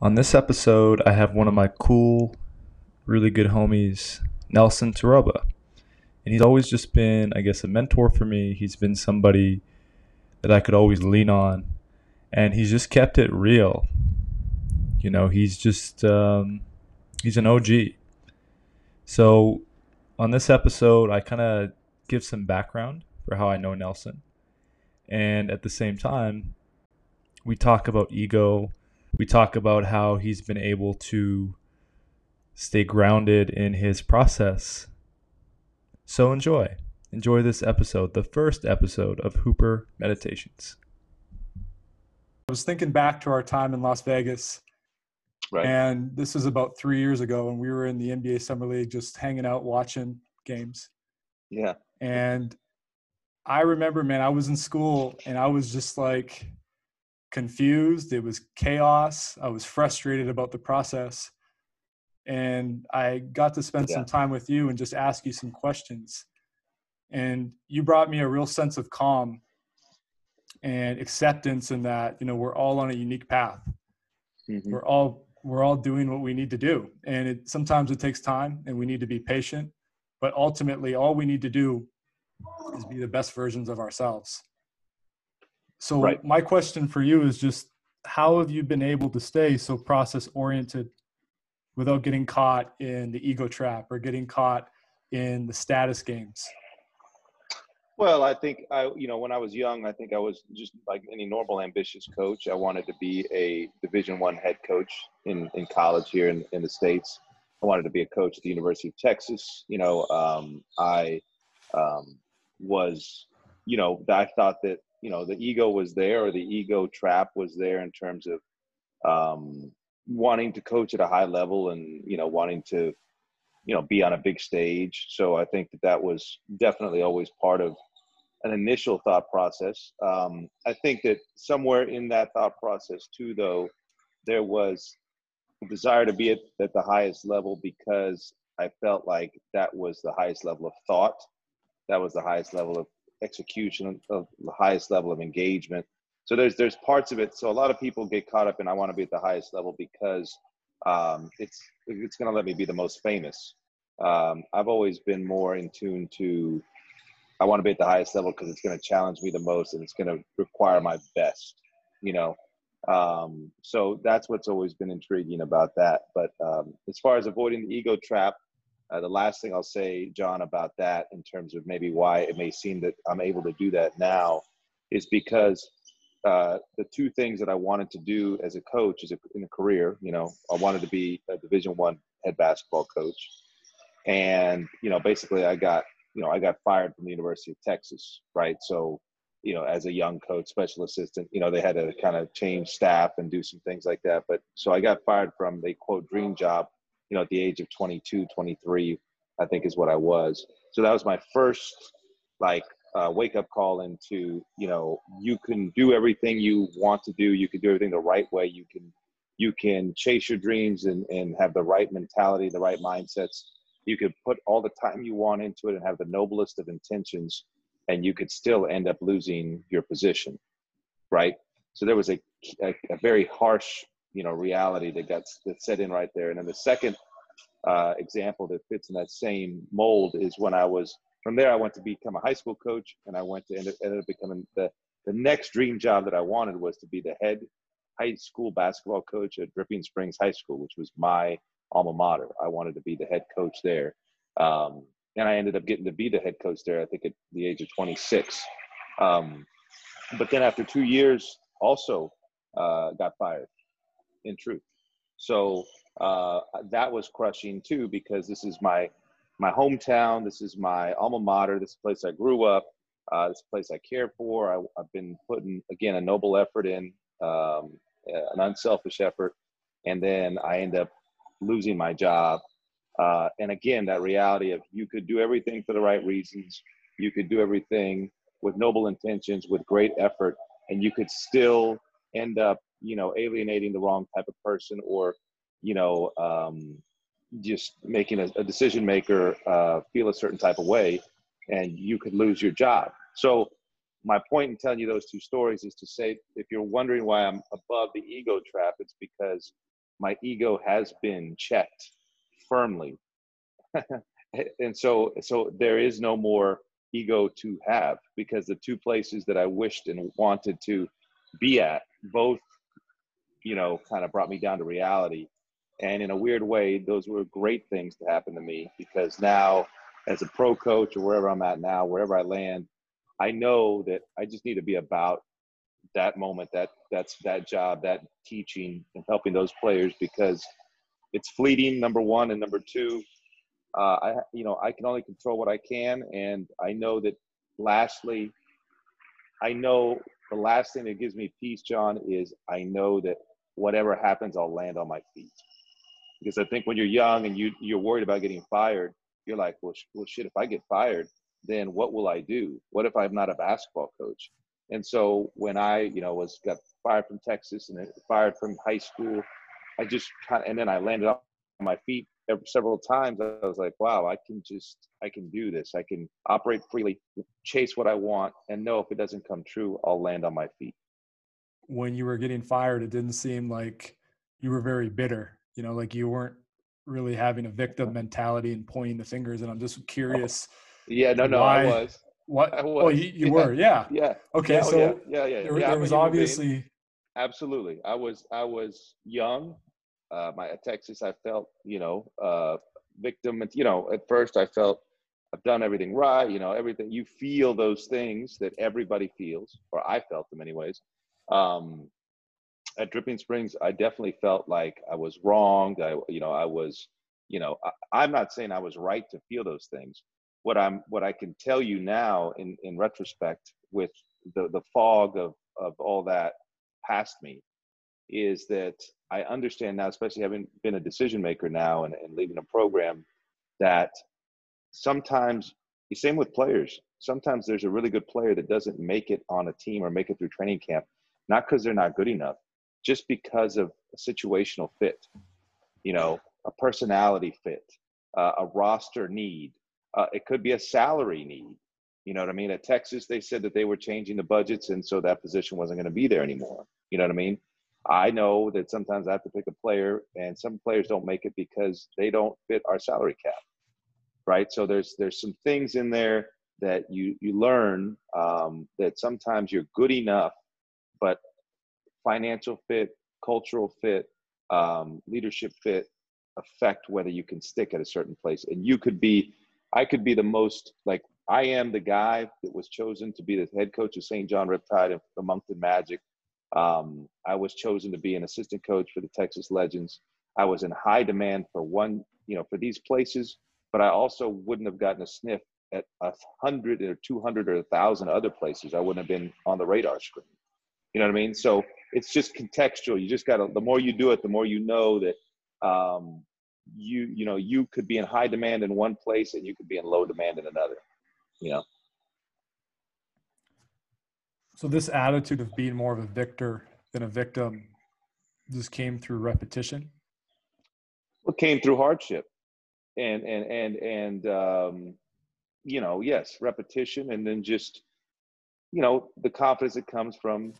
On this episode, I have one of my cool, really good homies, Nelson Terroba. And he's always just been, I guess, a mentor for me. He's been somebody that I could always lean on. And he's just kept it real. You know, he's just, um, he's an OG. So on this episode, I kind of give some background for how I know Nelson. And at the same time, we talk about ego. We talk about how he's been able to stay grounded in his process. So enjoy. Enjoy this episode, the first episode of Hooper Meditations. I was thinking back to our time in Las Vegas. Right. And this is about three years ago, and we were in the NBA Summer League just hanging out watching games. yeah. And I remember, man, I was in school and I was just like confused. It was chaos. I was frustrated about the process. And I got to spend some time with you and just ask you some questions. And you brought me a real sense of calm and acceptance in that, you know, we're all on a unique path. Mhm. We're all we're all doing what we need to do. And it sometimes it takes time and we need to be patient. But ultimately all we need to do is be the best versions of ourselves. So Right. my question for you is just how have you been able to stay so process oriented without getting caught in the ego trap or getting caught in the status games? Well, I think I, you know, when I was young, I think I was just like any normal ambitious coach. I wanted to be a Division One head coach in in college here in, in the states. I wanted to be a coach at the University of Texas. You know, um, I um, was, you know, I thought that you know the ego was there or the ego trap was there in terms of um, wanting to coach at a high level and you know wanting to you know be on a big stage. So i think that that was definitely always part of an initial thought process. Um, i think that somewhere in that thought process too though there was a desire to be at, at the highest level because i felt like that was the highest level of thought. That was the highest level of execution of the highest level of engagement so there's there's parts of it so a lot of people get caught up in i want to be at the highest level because um, it's it's going to let me be the most famous um, I've always been more in tune to I want to be at the highest level because it's going to challenge me the most and it's going to require my best, you know. Um, so that's what's always been intriguing about that. But um, as far as avoiding the ego trap, uh, the last thing I'll say, John, about that in terms of maybe why it may seem that I'm able to do that now is because uh, the two things that I wanted to do as a coach, as a, in a career, you know, I wanted to be a Division One head basketball coach. And you know basically i got you know i got fired from the university of texas right? So you know as a young coach special assistant you know they had to kind of change staff and do some things like that. But so i got fired from the quote dream job you know at the age of 22 23 i think is what i was. So that was my first like uh, wake up call into you know you can do everything you want to do. You can do everything the right way. You can you can chase your dreams and, and have the right mentality the right mindsets. You could put all the time you want into it and have the noblest of intentions and you could still end up losing your position right? So there was a, a, a very harsh you know reality that got that set in right there and then the second uh, example that fits in that same mold is when i was from there i went to become a high school coach and i went to end up, ended up becoming the the next dream job that i wanted was to be the head high school basketball coach at dripping springs high school which was my alma mater. I wanted to be the head coach there. Um, and I ended up getting to be the head coach there, I think at the age of 26. Um, but then after two years, also uh, got fired, in truth. So uh, that was crushing too, because this is my my hometown. This is my alma mater. This is place I grew up. Uh, this place I care for. I, have been putting again a noble effort in, um, an unselfish effort, and then I end up losing my job. Uh, and again, that reality of you could do everything for the right reasons, you could do everything with noble intentions, with great effort, and you could still end up, you know, alienating the wrong type of person or, you know, um, just making a, a decision maker uh, feel a certain type of way, and you could lose your job. So, my point in telling you those two stories is to say if you're wondering why I'm above the ego trap, it's because my ego has been checked firmly. and so so there is no more ego to have because the two places that I wished and wanted to be at both you know kind of brought me down to reality and in a weird way those were great things to happen to me because now as a pro coach or wherever I'm at now wherever I land I know that I just need to be about that moment that that's that job that teaching and helping those players because it's fleeting number one and number two uh, I you know I can only control what I can, and I know that. Lastly, I know the last thing that gives me peace, John, is I know that whatever happens, I'll land on my feet. Because I think when you're young and you you're worried about getting fired, you're like, well, sh- well, shit. If I get fired, then what will I do? What if I'm not a basketball coach? And so when I, you know, was got fired from Texas and fired from high school, I just kind of, and then I landed on my feet several times i was like wow i can just i can do this i can operate freely chase what i want and know if it doesn't come true i'll land on my feet when you were getting fired it didn't seem like you were very bitter you know like you weren't really having a victim mentality and pointing the fingers and i'm just curious yeah no no why, i was what I was. well you, you yeah. were yeah yeah okay yeah, oh, so yeah yeah, yeah. there, yeah, there was obviously absolutely i was i was young uh, my at Texas, I felt you know uh, victim. You know, at first I felt I've done everything right. You know, everything. You feel those things that everybody feels, or I felt them anyways. Um, at Dripping Springs, I definitely felt like I was wronged. I, you know, I was, you know, I, I'm not saying I was right to feel those things. What I'm, what I can tell you now, in in retrospect, with the the fog of of all that past me, is that I understand now, especially having been a decision maker now and, and leading a program, that sometimes the same with players. Sometimes there's a really good player that doesn't make it on a team or make it through training camp, not because they're not good enough, just because of a situational fit, you know, a personality fit, uh, a roster need. Uh, it could be a salary need. You know what I mean? At Texas, they said that they were changing the budgets, and so that position wasn't going to be there anymore. You know what I mean? I know that sometimes I have to pick a player, and some players don't make it because they don't fit our salary cap, right? So there's there's some things in there that you you learn um, that sometimes you're good enough, but financial fit, cultural fit, um, leadership fit affect whether you can stick at a certain place. And you could be, I could be the most like I am the guy that was chosen to be the head coach of St. John Riptide of the Moncton Magic um, I was chosen to be an assistant coach for the Texas Legends. I was in high demand for one, you know, for these places, but I also wouldn't have gotten a sniff at a hundred or two hundred or a thousand other places. I wouldn't have been on the radar screen. You know what I mean? So it's just contextual. You just got to. The more you do it, the more you know that um, you you know you could be in high demand in one place and you could be in low demand in another. You know. So this attitude of being more of a victor than a victim just came through repetition. Well, came through hardship, and and and and um, you know, yes, repetition, and then just you know the confidence that comes from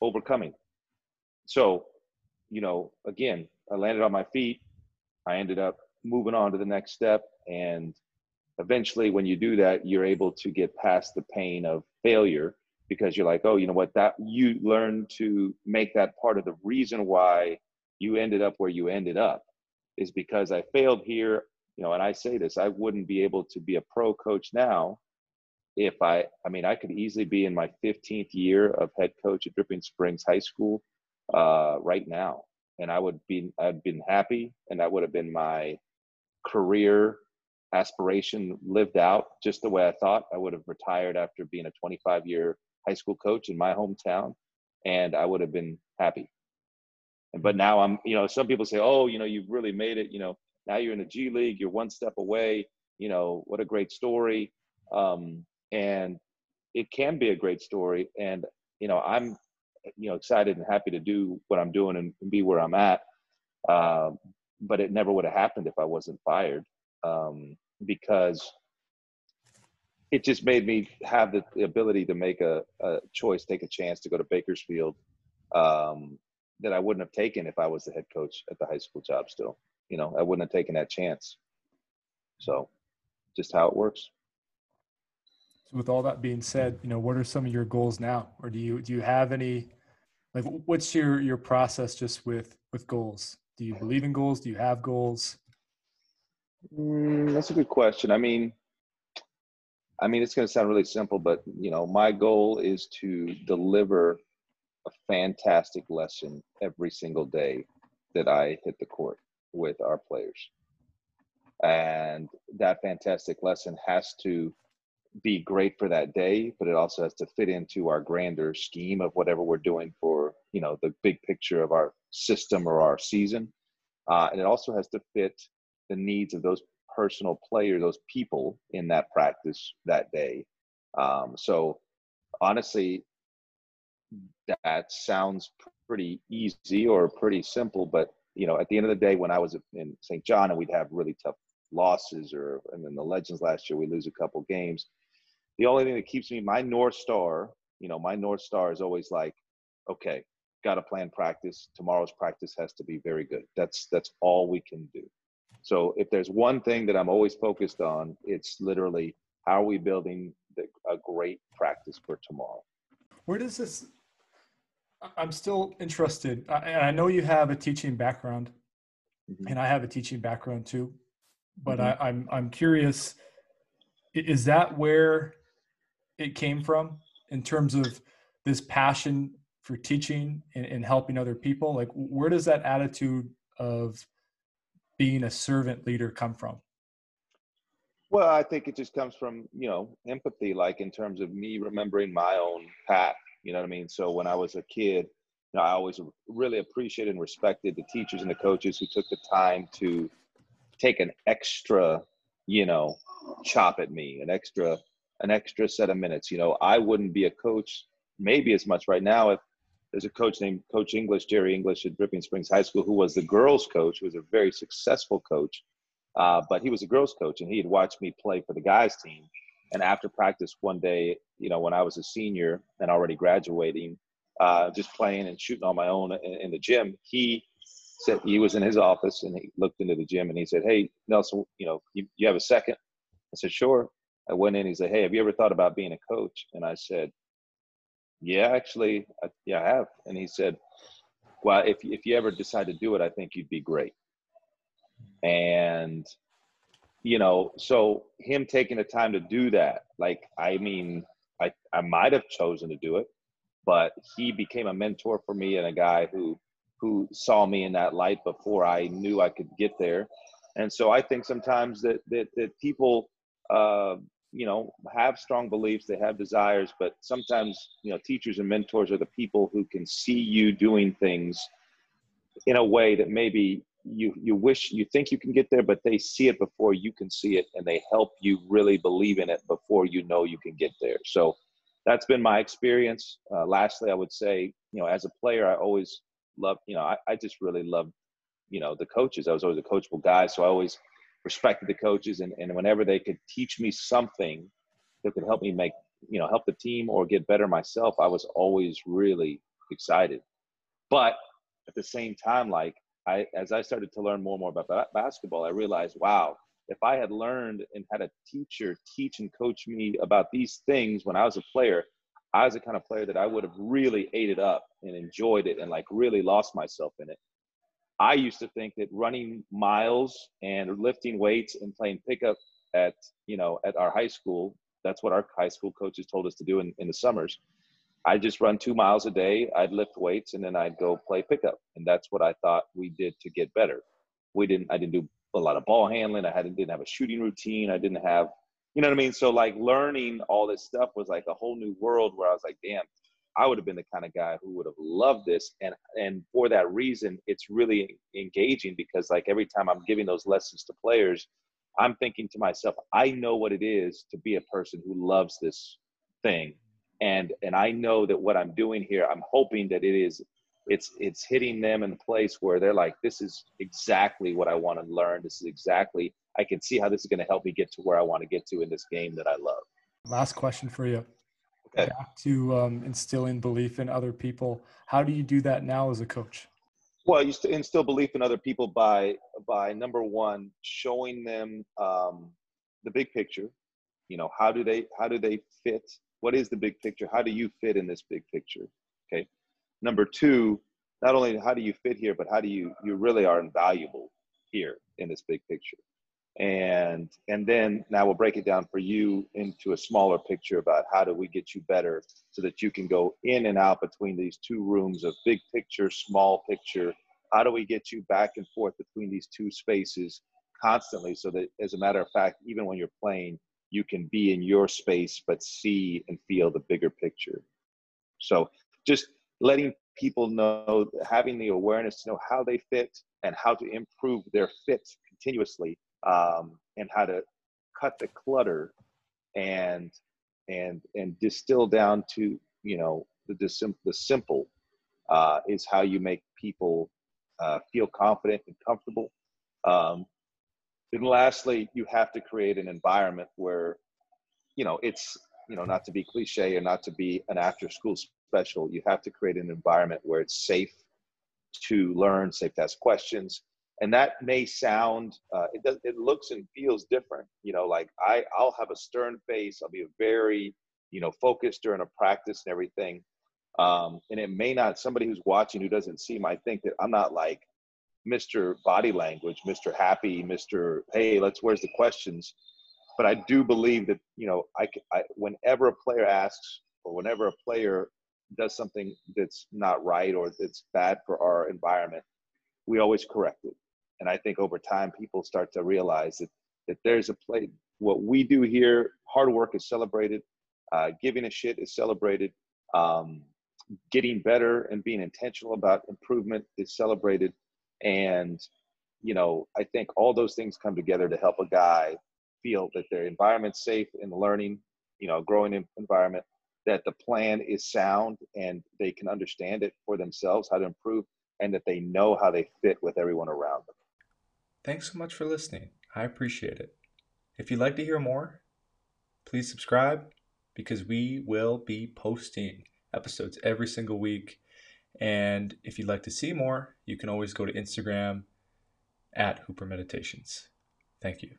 overcoming. So, you know, again, I landed on my feet. I ended up moving on to the next step, and eventually, when you do that, you're able to get past the pain of failure because you're like, oh, you know what, that you learn to make that part of the reason why you ended up where you ended up is because I failed here, you know, and I say this, I wouldn't be able to be a pro coach now if I, I mean, I could easily be in my 15th year of head coach at Dripping Springs High School uh, right now. And I would be, I'd been happy and that would have been my career aspiration lived out just the way I thought. I would have retired after being a 25 year high school coach in my hometown, and I would have been happy. But now I'm, you know, some people say, oh, you know, you've really made it. You know, now you're in the G League, you're one step away. You know, what a great story. Um, and it can be a great story. And, you know, I'm, you know, excited and happy to do what I'm doing and, and be where I'm at. Uh, but it never would have happened if I wasn't fired um, because it just made me have the, ability to make a, a, choice, take a chance to go to Bakersfield, um, that I wouldn't have taken if I was the head coach at the high school job still. You know, I wouldn't have taken that chance. So just how it works. So with all that being said, you know, what are some of your goals now? Or do you do you have any like what's your your process just with with goals? Do you believe in goals? Do you have goals? Mm, that's a good question. I mean, I mean, it's going to sound really simple, but you know, my goal is to deliver a fantastic lesson every single day that I hit the court with our players. And that fantastic lesson has to be great for that day, but it also has to fit into our grander scheme of whatever we're doing for, you know, the big picture of our system or our season. Uh, and it also has to fit the needs of those personal player, those people in that practice that day. Um, so honestly, that sounds pretty easy or pretty simple, but you know, at the end of the day, when I was in St. John and we'd have really tough losses, or and then the Legends last year we lose a couple games. The only thing that keeps me my north star, you know, my north star is always like, okay, got to plan practice. Tomorrow's practice has to be very good. That's that's all we can do. So if there's one thing that I'm always focused on, it's literally how are we building the, a great practice for tomorrow. Where does this? I'm still interested, and I know you have a teaching background, mm-hmm. and I have a teaching background too. But mm-hmm. I, I'm I'm curious. Is that where it came from in terms of this passion for teaching and, and helping other people? Like, where does that attitude of being a servant leader come from? Well, I think it just comes from, you know, empathy, like in terms of me remembering my own path. You know what I mean? So when I was a kid, you know, I always really appreciated and respected the teachers and the coaches who took the time to take an extra, you know, chop at me, an extra, an extra set of minutes. You know, I wouldn't be a coach maybe as much right now if there's a coach named Coach English, Jerry English at Dripping Springs High School, who was the girls' coach, who was a very successful coach. Uh, but he was a girls' coach, and he had watched me play for the guys' team. And after practice one day, you know, when I was a senior and already graduating, uh, just playing and shooting on my own in, in, the gym, he said he was in his office and he looked into the gym and he said, "Hey, Nelson, you know, you, you have a second? I said, "Sure." I went in. He said, "Hey, have you ever thought about being a coach?" And I said, yeah, actually, I, yeah, I have. And he said, well, if, if you ever decide to do it, I think you'd be great. And, you know, so him taking the time to do that, like, I mean, I, I might have chosen to do it, but he became a mentor for me and a guy who, who saw me in that light before I knew I could get there. And so I think sometimes that, that, that people, uh, you know have strong beliefs they have desires but sometimes you know teachers and mentors are the people who can see you doing things in a way that maybe you you wish you think you can get there but they see it before you can see it and they help you really believe in it before you know you can get there. So that's been my experience. Uh, lastly i would say you know as a player i always love you know I, I just really love you know the coaches. I was always a coachable guy so i always respected the coaches and, and whenever they could teach me something that could help me make you know help the team or get better myself i was always really excited. But at the same time like i as i started to learn more and more about basketball i realized wow if i had learned and had a teacher teach and coach me about these things when i was a player i was the kind of player that i would have really ate it up and enjoyed it and like really lost myself in it I used to think that running miles and lifting weights and playing pickup at you know at our high school that's what our high school coaches told us to do in, in the summers. I just run two miles a day i'd lift weights and then i'd go play pickup. And that's what i thought we did to get better. We didn't i didn't do a lot of ball handling i hadn't didn't have a shooting routine i didn't have you know what i mean? So like learning all this stuff was like a whole new world where i was like damn I would have been the kind of guy who would have loved this. And and for that reason, it's really engaging because like every time I'm giving those lessons to players, I'm thinking to myself, I know what it is to be a person who loves this thing. And and I know that what I'm doing here, I'm hoping that it is it's it's hitting them in a place where they're like, this is exactly what I want to learn. This is exactly I can see how this is going to help me get to where I want to get to in this game that I love. Last question for you okay. back to um, instilling belief in other people. How do you do that now as a coach? Well, you instill belief in other people by by number one showing them um, the big picture. You know, how do they how do they fit? What is the big picture? How do you fit in this big picture? Okay. Number two, not only how do you fit here, but how do you you really are invaluable here in this big picture and and then now we'll break it down for you into a smaller picture about how do we get you better so that you can go in and out between these two rooms of big picture small picture. How do we get you back and forth between these two spaces constantly so that as a matter of fact even when you're playing you can be in your space but see and feel the bigger picture? So just letting people know having the awareness to know how they fit and how to improve their fit continuously um, and how to cut the clutter and and and distill down to you know the the, the simple uh, is how you make people uh, feel confident and comfortable. Um, and lastly, you have to create an environment where you know it's you know not to be cliche or not to be an after school special. You have to create an environment where it's safe to learn, safe to ask questions, and that may sound uh, it does it looks and feels different you know like i i'll have a stern face i'll be very you know focused during a practice and everything. Um, and it may not somebody who's watching who doesn't see might think that i'm not like mr body language mr happy mr hey let's where's the questions? But i do believe that you know i, I whenever a player asks or whenever a player does something that's not right or that's bad for our environment we always correct it and I think over time, people start to realize that, that there's a play. What we do here, hard work is celebrated, uh, giving a shit is celebrated, um, getting better and being intentional about improvement is celebrated. And, you know, I think all those things come together to help a guy feel that their environment's safe in learning, you know, growing environment, that the plan is sound and they can understand it for themselves, how to improve, and that they know how they fit with everyone around them. Thanks so much for listening. I appreciate it. If you'd like to hear more, please subscribe because we will be posting episodes every single week. And if you'd like to see more, you can always go to Instagram at Hooper Meditations. Thank you.